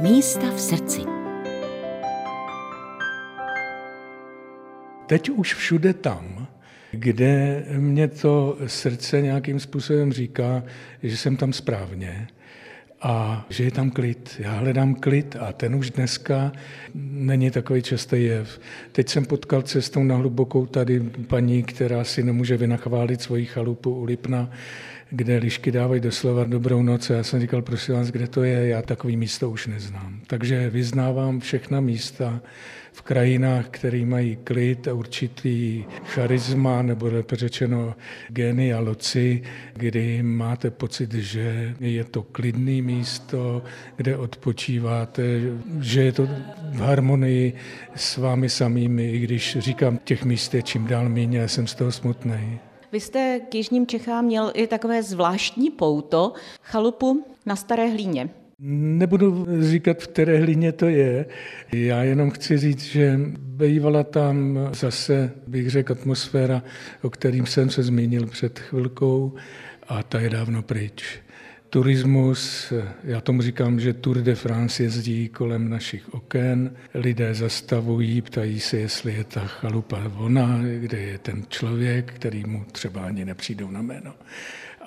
Místa v srdci. Teď už všude tam, kde mě to srdce nějakým způsobem říká, že jsem tam správně a že je tam klid. Já hledám klid a ten už dneska není takový častý jev. Teď jsem potkal cestou na hlubokou tady paní, která si nemůže vynachválit svoji chalupu u Lipna, kde lišky dávají doslova dobrou noc. Já jsem říkal, prosím vás, kde to je? Já takový místo už neznám. Takže vyznávám všechna místa v krajinách, které mají klid a určitý charisma, nebo lépe řečeno geny a loci, kdy máte pocit, že je to klidné místo, kde odpočíváte, že je to v harmonii s vámi samými, i když říkám, těch míst je čím dál méně, jsem z toho smutný. Vy jste k Jižním Čechám měl i takové zvláštní pouto, chalupu na Staré hlíně. Nebudu říkat, v které hlíně to je. Já jenom chci říct, že bývala tam zase, bych řekl, atmosféra, o kterým jsem se zmínil před chvilkou a ta je dávno pryč. Turismus, já tomu říkám, že Tour de France jezdí kolem našich oken, lidé zastavují, ptají se, jestli je ta chalupa ona, kde je ten člověk, který mu třeba ani nepřijdou na jméno.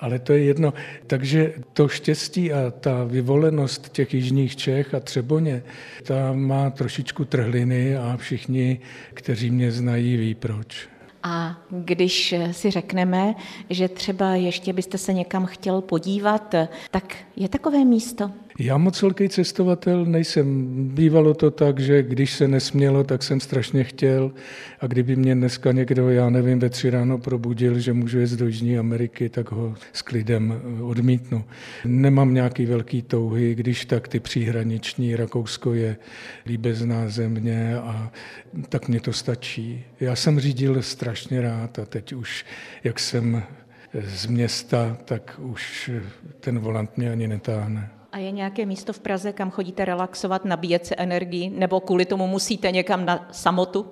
Ale to je jedno. Takže to štěstí a ta vyvolenost těch jižních Čech a Třeboně, ta má trošičku trhliny a všichni, kteří mě znají, ví proč. A když si řekneme, že třeba ještě byste se někam chtěl podívat, tak je takové místo? Já moc velký cestovatel nejsem. Bývalo to tak, že když se nesmělo, tak jsem strašně chtěl a kdyby mě dneska někdo, já nevím, ve tři ráno probudil, že můžu jít do Jižní Ameriky, tak ho s klidem odmítnu. Nemám nějaký velký touhy, když tak ty příhraniční, Rakousko je líbezná země a tak mě to stačí. Já jsem řídil strašně rád a teď už, jak jsem z města, tak už ten volant mě ani netáhne. A je nějaké místo v Praze, kam chodíte relaxovat, nabíjet se energii, nebo kvůli tomu musíte někam na samotu?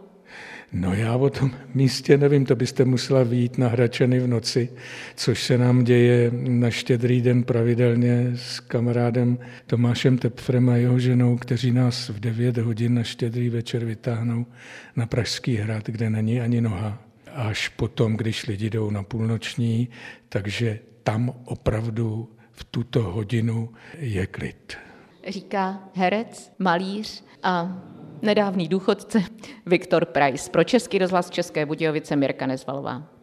No já o tom místě nevím, to byste musela výjít na Hračany v noci, což se nám děje na štědrý den pravidelně s kamarádem Tomášem Tepfrem a jeho ženou, kteří nás v 9 hodin na štědrý večer vytáhnou na Pražský hrad, kde není ani noha. Až potom, když lidi jdou na půlnoční, takže tam opravdu v tuto hodinu je klid. Říká herec, malíř a nedávný důchodce Viktor Price. Pro Český rozhlas České Budějovice Mirka Nezvalová.